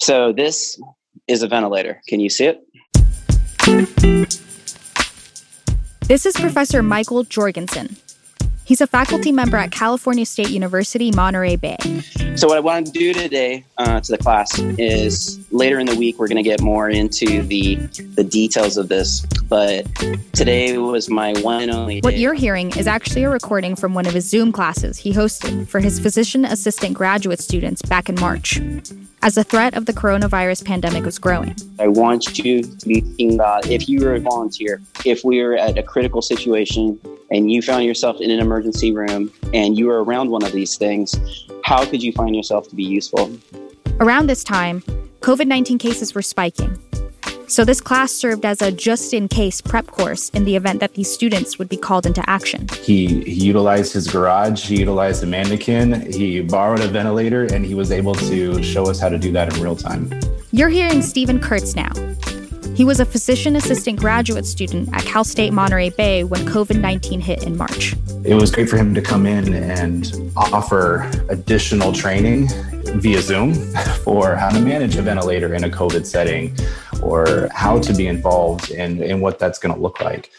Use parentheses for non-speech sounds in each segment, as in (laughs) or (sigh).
So this is a ventilator. Can you see it? This is Professor Michael Jorgensen. He's a faculty member at California State University, Monterey Bay. So, what I want to do today uh, to the class is later in the week, we're going to get more into the, the details of this. But today was my one and only. Day. What you're hearing is actually a recording from one of his Zoom classes he hosted for his physician assistant graduate students back in March as the threat of the coronavirus pandemic was growing. I want you to be thinking about if you were a volunteer, if we were at a critical situation and you found yourself in an emergency room and you were around one of these things, how could you find yourself to be useful? Around this time, COVID 19 cases were spiking. So, this class served as a just in case prep course in the event that these students would be called into action. He, he utilized his garage, he utilized a mannequin, he borrowed a ventilator, and he was able to show us how to do that in real time. You're hearing Stephen Kurtz now. He was a physician assistant graduate student at Cal State Monterey Bay when COVID 19 hit in March. It was great for him to come in and offer additional training via Zoom (laughs) for how to manage a ventilator in a COVID setting or how to be involved and, in what that's going to look like.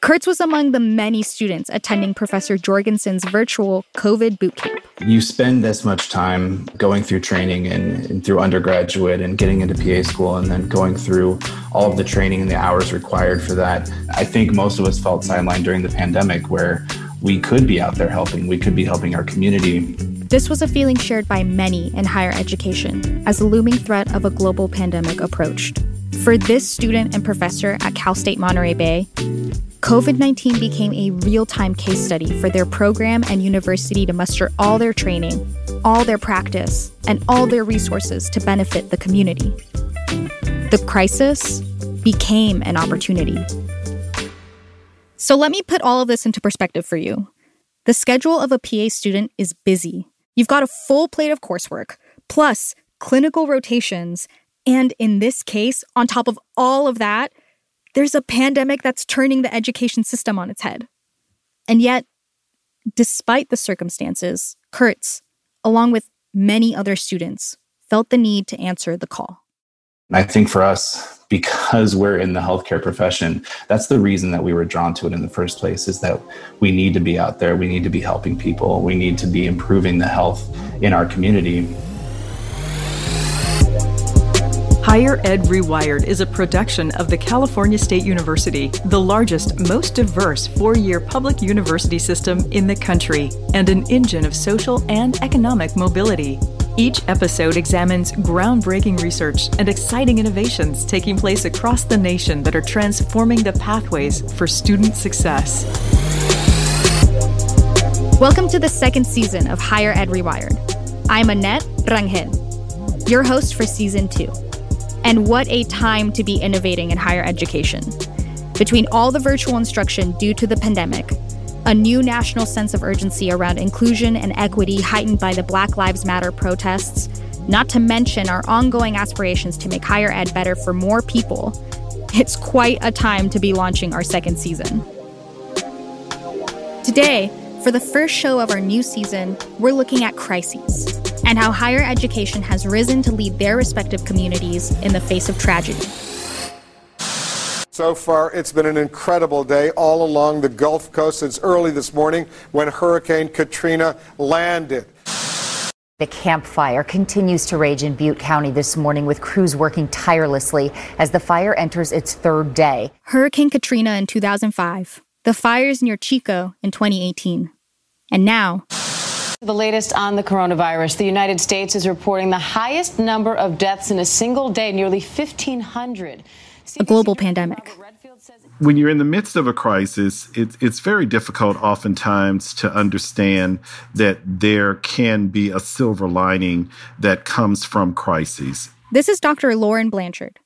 Kurtz was among the many students attending Professor Jorgensen's virtual COVID bootcamp. You spend this much time going through training and, and, through undergraduate and getting into PA school and then going through all of the training and the hours required for that. I think most of us felt sidelined during the pandemic where we could be out there helping, we could be helping our community. This was a feeling shared by many in higher education as the looming threat of a global pandemic approached. For this student and professor at Cal State Monterey Bay, COVID 19 became a real time case study for their program and university to muster all their training, all their practice, and all their resources to benefit the community. The crisis became an opportunity. So let me put all of this into perspective for you. The schedule of a PA student is busy. You've got a full plate of coursework, plus clinical rotations and in this case, on top of all of that, there's a pandemic that's turning the education system on its head. And yet, despite the circumstances, Kurtz, along with many other students, felt the need to answer the call. I think for us, because we're in the healthcare profession, that's the reason that we were drawn to it in the first place is that we need to be out there. We need to be helping people. We need to be improving the health in our community. Higher Ed Rewired is a production of the California State University, the largest, most diverse four year public university system in the country, and an engine of social and economic mobility. Each episode examines groundbreaking research and exciting innovations taking place across the nation that are transforming the pathways for student success. Welcome to the second season of Higher Ed Rewired. I'm Annette Rangel, your host for season two. And what a time to be innovating in higher education. Between all the virtual instruction due to the pandemic, a new national sense of urgency around inclusion and equity heightened by the Black Lives Matter protests, not to mention our ongoing aspirations to make higher ed better for more people, it's quite a time to be launching our second season. Today, for the first show of our new season, we're looking at crises and how higher education has risen to lead their respective communities in the face of tragedy. So far, it's been an incredible day all along the Gulf Coast since early this morning when Hurricane Katrina landed. The Camp Fire continues to rage in Butte County this morning with crews working tirelessly as the fire enters its third day. Hurricane Katrina in 2005, the fires near Chico in 2018. And now, the latest on the coronavirus. The United States is reporting the highest number of deaths in a single day, nearly 1,500. A global pandemic. When you're in the midst of a crisis, it, it's very difficult oftentimes to understand that there can be a silver lining that comes from crises. This is Dr. Loren Blanchard.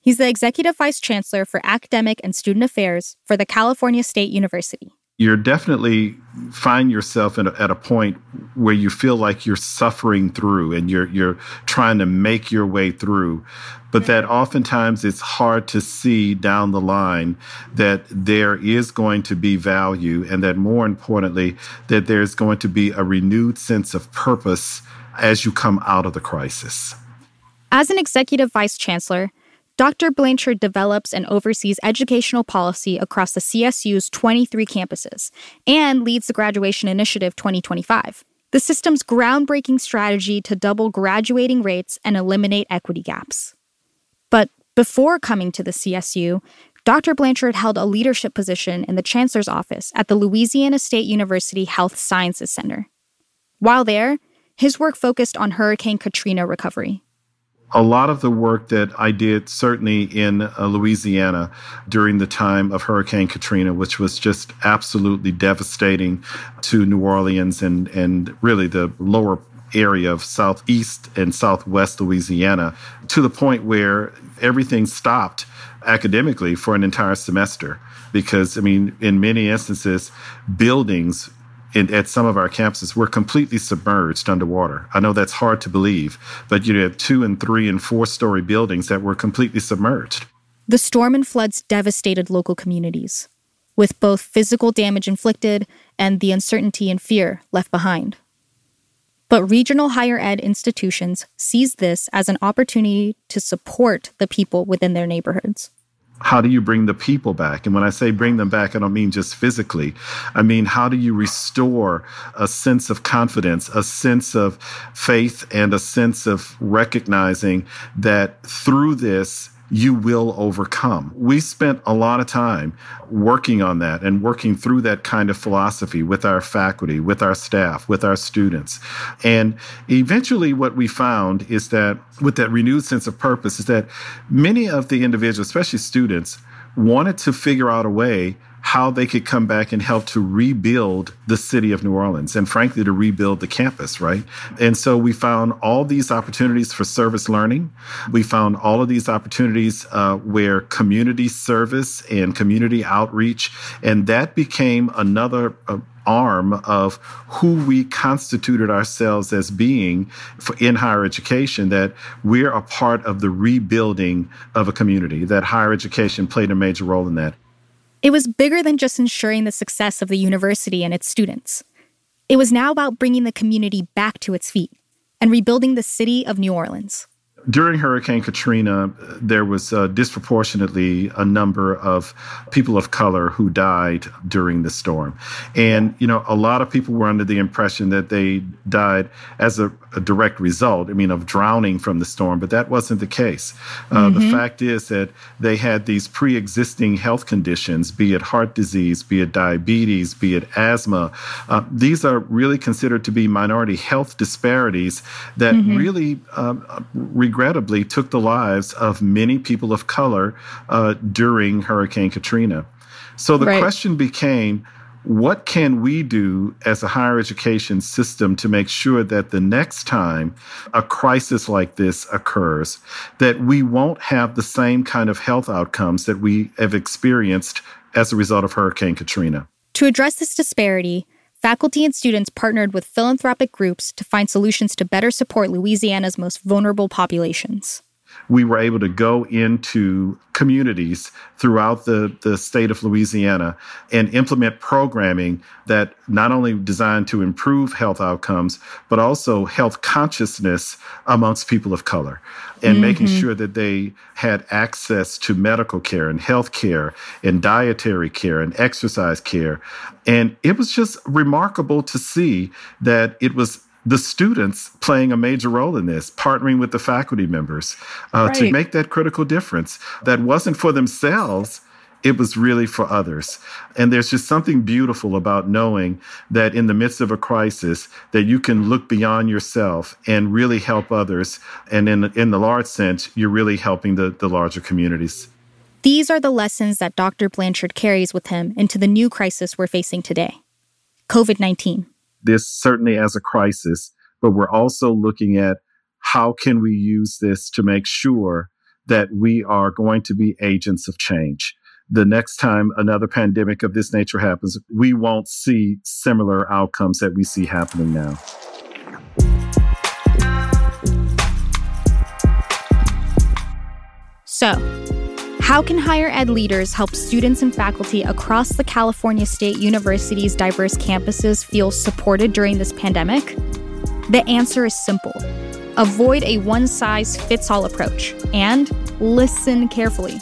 He's the Executive Vice Chancellor for Academic and Student Affairs for the California State University you're definitely find yourself a, at a point where you feel like you're suffering through and you're you're trying to make your way through. But that mm-hmm. oftentimes it's hard to see down the line that there is going to be value and that more importantly that there's going to be a renewed sense of purpose as you come out of the crisis. As an executive vice chancellor, Dr. Blanchard develops and oversees educational policy across the CSU's 23 campuses and leads the Graduation Initiative 2025, the system's groundbreaking strategy to double graduating rates and eliminate equity gaps. But before coming to the CSU, Dr. Blanchard held a leadership position in the chancellor's office at the Louisiana State University Health Sciences Center. While there, his work focused on Hurricane Katrina recovery a lot of the work that I did, certainly in uh, Louisiana during the time of Hurricane Katrina, which was just absolutely devastating to New Orleans and, and really the lower area of southeast and southwest Louisiana, to the point where everything stopped academically for an entire semester. Because, I mean, in many instances, buildings in, at some of our campuses, we're completely submerged underwater. I know that's hard to believe, but you have two and three and four story buildings that were completely submerged. The storm and floods devastated local communities, with both physical damage inflicted and the uncertainty and fear left behind. But regional higher ed institutions seized this as an opportunity to support the people within their neighborhoods how do you bring the people back? And when I say bring them back, I don't mean just physically. I mean, how do you restore a sense of confidence, a sense of faith, and a sense of recognizing that through this, you will overcome. We spent a lot of time working on that and working through that kind of philosophy with our faculty, with our staff, with our students. And eventually, what we found is that with that renewed sense of purpose, is that many of the individuals, especially students, wanted to figure out a way how they could come back and help to rebuild the city of New Orleans and frankly to rebuild the campus, right? And so we found all these opportunities for service learning. We found all of these opportunities uh, where community service and community outreach, and that became another uh, arm of who we constituted ourselves as being in higher education, that we're a part of the rebuilding of a community, that higher education played a major role in that. It was bigger than just ensuring the success of the university and its students. It was now about bringing the community back to its feet and rebuilding the city of New Orleans during Hurricane Katrina, there was uh, disproportionately a number of people of color who died during the storm. And, you know, a lot of people were under the impression that they died as a, a direct result, I mean, of drowning from the storm, but that wasn't the case. Uh, mm-hmm. The fact is that they had these pre existing health conditions, be it heart disease, be it diabetes, be it asthma. Uh, these are really considered to be minority health disparities that mm-hmm. really um, regrettably took the lives of many people of color uh, during Hurricane Katrina. So the right. question became what can we do as a higher education system to make sure that the next time a crisis like this occurs that we won't have the same kind of health outcomes that we have experienced as a result of hurricane katrina to address this disparity faculty and students partnered with philanthropic groups to find solutions to better support Louisiana's most vulnerable populations. We were able to go into communities throughout the, the state of Louisiana and implement programming that not only designed to improve health outcomes, but also health consciousness amongst people of color and mm-hmm. making sure that they had access to medical care and health care and dietary care and exercise care. And it was just remarkable to see that it was the students playing a major role in this, partnering with the faculty members uh, right. to make that critical difference that wasn't for themselves it was really for others. And there's just something beautiful about knowing that in the midst of a crisis that you can look beyond yourself and really help others. And in, in the large sense, you're really helping the, the larger communities. These are the lessons that Dr. Blanchard carries with him into the new crisis we're facing today COVID 19. This certainly as a crisis, but we're also looking at how can we use this to make sure that we are going to be agents of change the next time another pandemic of this nature happens, we won't see similar outcomes that we see happening now. So, how can higher ed leaders help students and faculty across the California State University's diverse campuses feel supported during this pandemic? The answer is simple Avoid a one size fits all approach and listen carefully.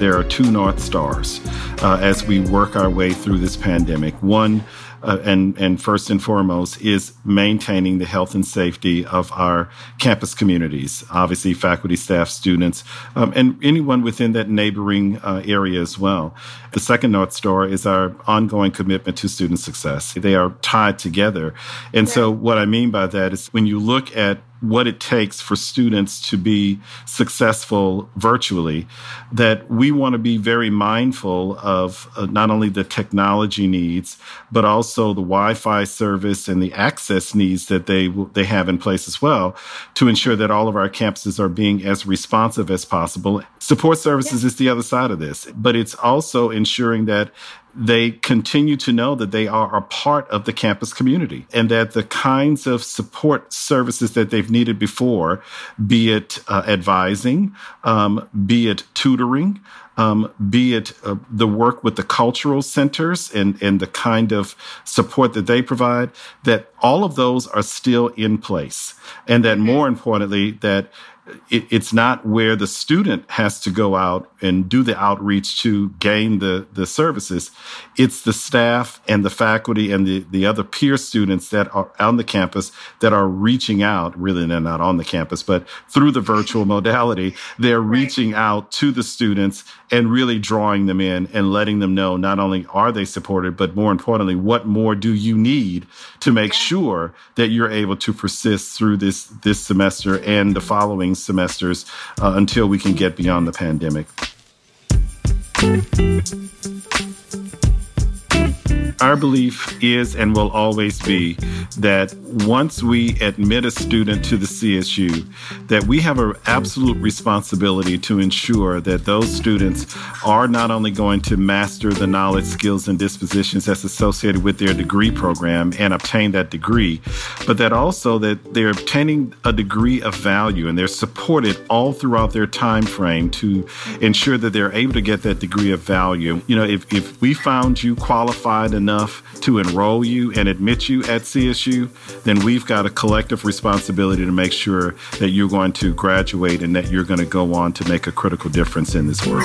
There are two North Stars uh, as we work our way through this pandemic. One, uh, and, and first and foremost is maintaining the health and safety of our campus communities, obviously faculty, staff, students, um, and anyone within that neighboring uh, area as well. The second North Star is our ongoing commitment to student success. They are tied together. And so what I mean by that is when you look at what it takes for students to be successful virtually, that we want to be very mindful of uh, not only the technology needs, but also the Wi-Fi service and the access needs that they they have in place as well, to ensure that all of our campuses are being as responsive as possible. Support services yeah. is the other side of this, but it's also ensuring that they continue to know that they are a part of the campus community and that the kinds of support services that they've needed before, be it uh, advising, um, be it tutoring, um, be it uh, the work with the cultural centers and, and the kind of support that they provide, that all of those are still in place. And that more importantly, that it, it's not where the student has to go out and do the outreach to gain the, the services. It's the staff and the faculty and the, the other peer students that are on the campus that are reaching out. Really, they're not on the campus, but through the virtual modality, they're right. reaching out to the students and really drawing them in and letting them know not only are they supported, but more importantly, what more do you need to make yeah. sure that you're able to persist through this, this semester and the following semesters uh, until we can get beyond the pandemic. Our belief is and will always be that once we admit a student to the CSU, that we have an absolute responsibility to ensure that those students are not only going to master the knowledge, skills, and dispositions that's associated with their degree program and obtain that degree, but that also that they're obtaining a degree of value and they're supported all throughout their time frame to ensure that they're able to get that degree of value. You know, if, if we found you qualified and enough to enroll you and admit you at CSU, then we've got a collective responsibility to make sure that you're going to graduate and that you're going to go on to make a critical difference in this world.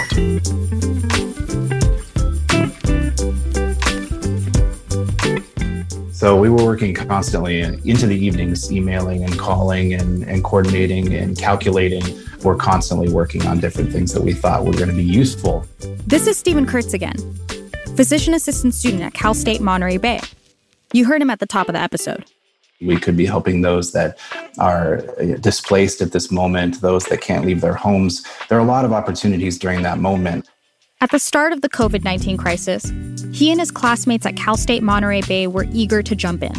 So we were working constantly into the evenings, emailing and calling and, and coordinating and calculating. We're constantly working on different things that we thought were going to be useful. This is Stephen Kurtz again physician assistant student at Cal State Monterey Bay. You heard him at the top of the episode. We could be helping those that are uh, displaced at this moment, those that can't leave their homes. There are a lot of opportunities during that moment. At the start of the COVID 19 crisis, he and his classmates at Cal State Monterey Bay were eager to jump in.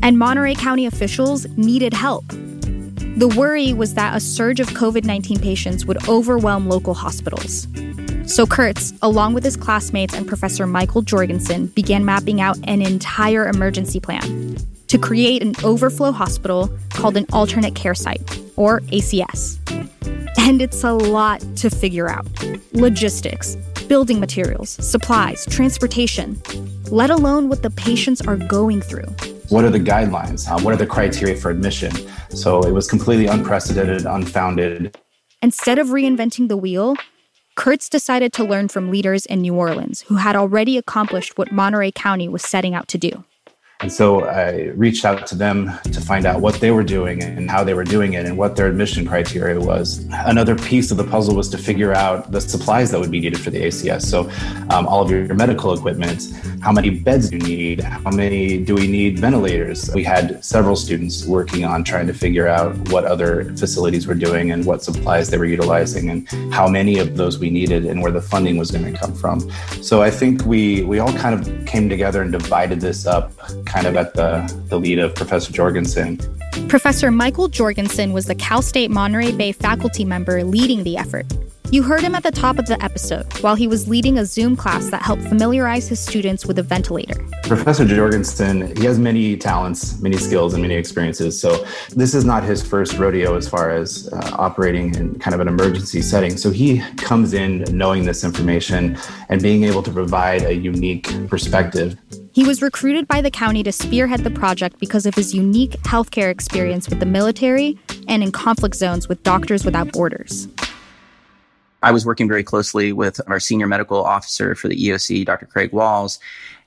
And Monterey County officials needed help. The worry was that a surge of COVID 19 patients would overwhelm local hospitals. So Kurtz, along with his classmates and Professor Michael Jorgensen, began mapping out an entire emergency plan to create an overflow hospital called an alternate care site, or ACS. And it's a lot to figure out logistics, building materials, supplies, transportation, let alone what the patients are going through. What are the guidelines? Uh, what are the criteria for admission? So it was completely unprecedented, unfounded. Instead of reinventing the wheel, Kurtz decided to learn from leaders in New Orleans who had already accomplished what Monterey County was setting out to do. And so I reached out to them to find out what they were doing and how they were doing it and what their admission criteria was. Another piece of the puzzle was to figure out the supplies that would be needed for the ACS. So, um, all of your, medical equipment, how many beds do you need? How many do we need ventilators? We had several students working on trying to figure out what other facilities were doing and what supplies they were utilizing and how many of those we needed and where the funding was going to come from. So, I think we, we all kind of came together and divided this up kind of at the, the lead of Professor Jorgensen. Professor Michael Jorgensen was the Cal State Monterey Bay faculty member leading the effort. You heard him at the top of the episode while he was leading a Zoom class that helped familiarize his students with a ventilator. Professor Jorgensen, he has many talents, many skills, and many experiences. So, this is not his first rodeo as far as uh, operating in kind of an emergency setting. So, he comes in knowing this information and being able to provide a unique perspective He was recruited by the county to spearhead the project because of his unique healthcare experience with the military and in conflict zones with Doctors Without Borders. I was working very closely with our senior medical officer for the EOC, Dr. Craig Walls.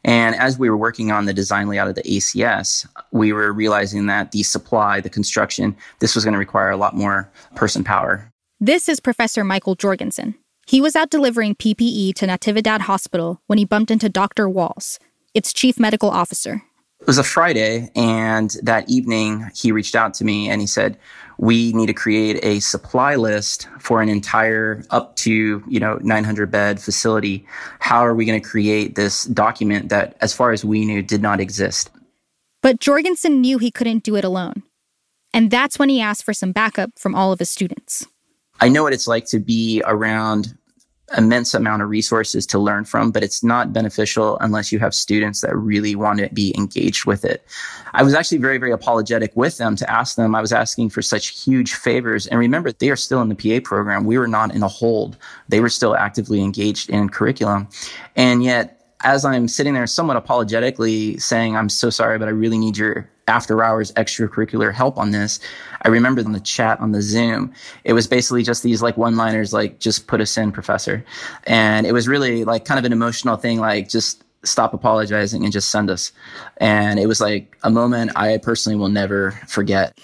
And as we were working on the design layout of the ACS, we were realizing that the supply, the construction, this was going to require a lot more person power. This is Professor Michael Jorgensen. He was out delivering PPE to Natividad Hospital when he bumped into Dr. Walls, its chief medical officer. It was a Friday, and that evening he reached out to me and he said, we need to create a supply list for an entire up to you know 900 bed facility. How are we going to create this document that as far as we knew did not exist? But jorgensen knew he couldn't do it alone and that's when he asked for some backup from all of his students. I know what it's like to be around immense amount of resources to learn from, but it's not beneficial unless you have students that really want to be engaged with it. I was actually very, very apologetic with them to ask them. I was asking for such huge favors. And remember, they are still in the PA program. We were not in a hold. They were still actively engaged in curriculum. And yet, as I'm sitting there somewhat apologetically saying, I'm so sorry, but I really need your after hours extracurricular help on this. I remember in the chat on the Zoom, it was basically just these like one liners, like, just put us in, professor. And it was really like kind of an emotional thing, like, just stop apologizing and just send us. And it was like a moment I personally will never forget.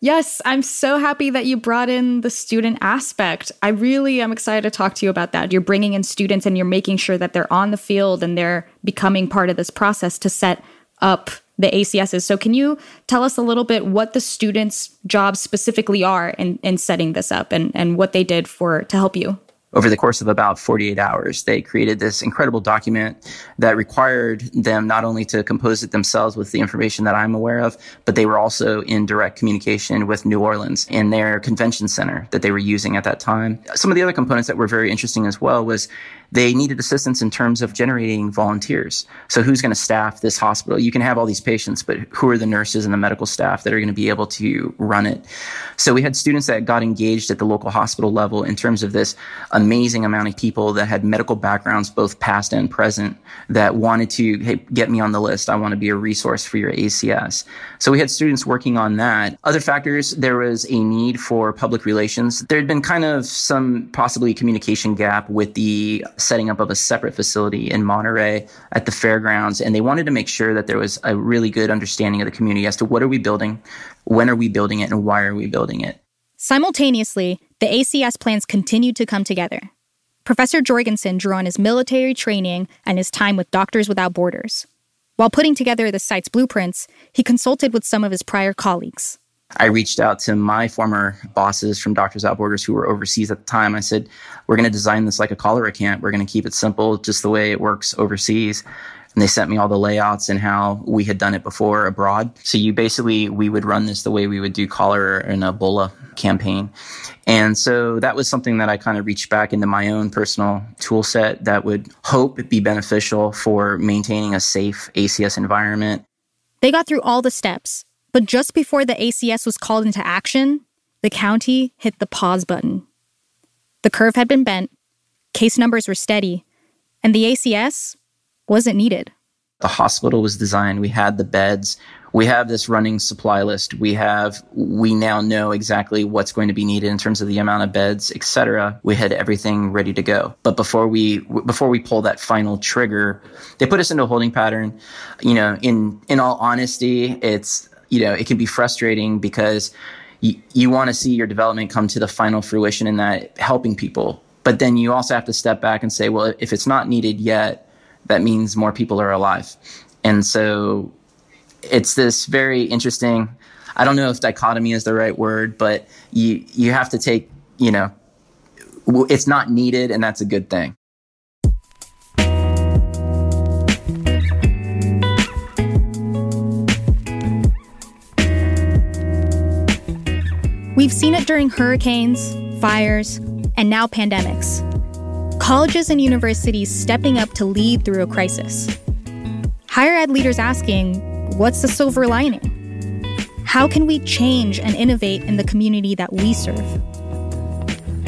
Yes, I'm so happy that you brought in the student aspect. I really am excited to talk to you about that. You're bringing in students and you're making sure that they're on the field and they're becoming part of this process to set up the ACSs. So, can you tell us a little bit what the students' jobs specifically are in, in setting this up and, and what they did for to help you? Over the course of about 48 hours, they created this incredible document that required them not only to compose it themselves with the information that I'm aware of, but they were also in direct communication with New Orleans in their convention center that they were using at that time. Some of the other components that were very interesting as well was they needed assistance in terms of generating volunteers. So who's going to staff this hospital? You can have all these patients, but who are the nurses and the medical staff that are going to be able to run it? So we had students that got engaged at the local hospital level in terms of this amazing amount of people that had medical backgrounds, both past and present, that wanted to, hey, get me on the list. I want to be a resource for your ACS. So we had students working on that. Other factors, there was a need for public relations. There had been kind of some possibly communication gap with the setting up of a separate facility in Monterey at the fairgrounds. And they wanted to make sure that there was a really good understanding of the community as to what are we building, when are we building it, and why are we building it. Simultaneously, the ACS plans continued to come together. Professor Jorgensen drew on his military training and his time with Doctors Without Borders. While putting together the site's blueprints, he consulted with some of his prior colleagues. I reached out to my former bosses from Doctors Without Borders who were overseas at the time. I said, We're going to design this like a cholera camp. We're going to keep it simple, just the way it works overseas. And they sent me all the layouts and how we had done it before abroad. So you basically, we would run this the way we would do cholera and Ebola campaign. And so that was something that I kind of reached back into my own personal tool set that would hope be beneficial for maintaining a safe ACS environment. They got through all the steps but just before the ACS was called into action, the county hit the pause button. The curve had been bent, case numbers were steady, and the ACS wasn't needed. The hospital was designed, we had the beds, we have this running supply list. We have, we now know exactly what's going to be needed in terms of the amount of beds, etc. We had everything ready to go. But before we, before we pull that final trigger, they put us into a holding pattern. You know, in, in all honesty, it's, you know, it can be frustrating because you, you want to see your development come to the final fruition in that helping people. But then you also have to step back and say, well, if it's not needed yet, that means more people are alive. And so it's this very interesting, I don't know if dichotomy is the right word, but you, you have to take, you know, it's not needed and that's a good thing. We've seen it during hurricanes, fires, and now pandemics. Colleges and universities stepping up to lead through a crisis. Higher ed leaders asking, what's the silver lining? How can we change and innovate in the community that we serve?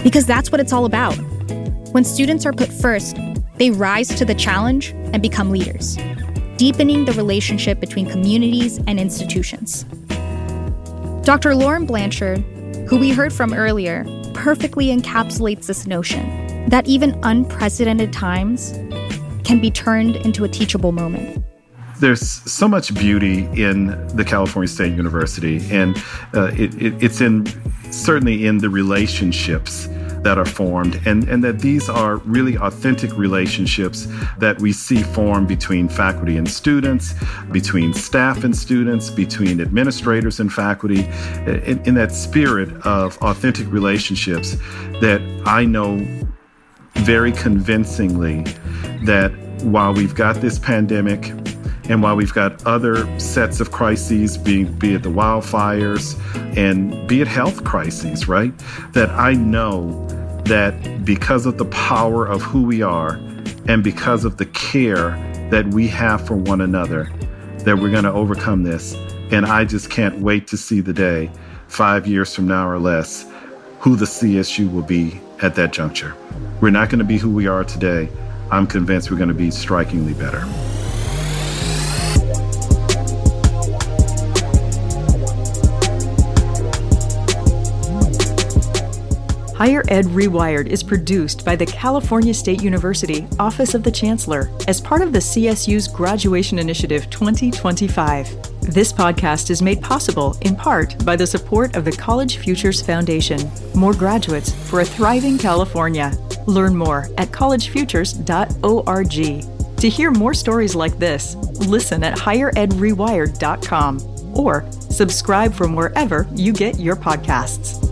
Because that's what it's all about. When students are put first, they rise to the challenge and become leaders. deepening the relationship between communities and institutions. Dr. Loren Blanchard, who we heard from earlier, perfectly encapsulates this notion that even unprecedented times can be turned into a teachable moment. There's so much beauty in the California State University, and uh, it, it, it's in certainly in the relationships that are formed, and, and that these are really authentic relationships that we see form between faculty and students, between staff and students, between administrators and faculty, in, in that spirit of authentic relationships that I know very convincingly that while we've got this pandemic, and while we've got other sets of crises, being, be it the wildfires and be it health crises, right? That I know that because of the power of who we are and because of the care that we have for one another, that we're going to overcome this. And I just can't wait to see the day, five years from now or less, who the CSU will be at that juncture. We're not going to be who we are today. I'm convinced we're going to be strikingly better. Higher Ed Rewired is produced by the California State University Office of the Chancellor as part of the CSU's Graduation Initiative 2025. This podcast is made possible in part by the support of the College Futures Foundation. More graduates for a thriving California. Learn more at collegefutures.org. To hear more stories like this, listen at higheredrewired.com or subscribe from wherever you get your podcasts.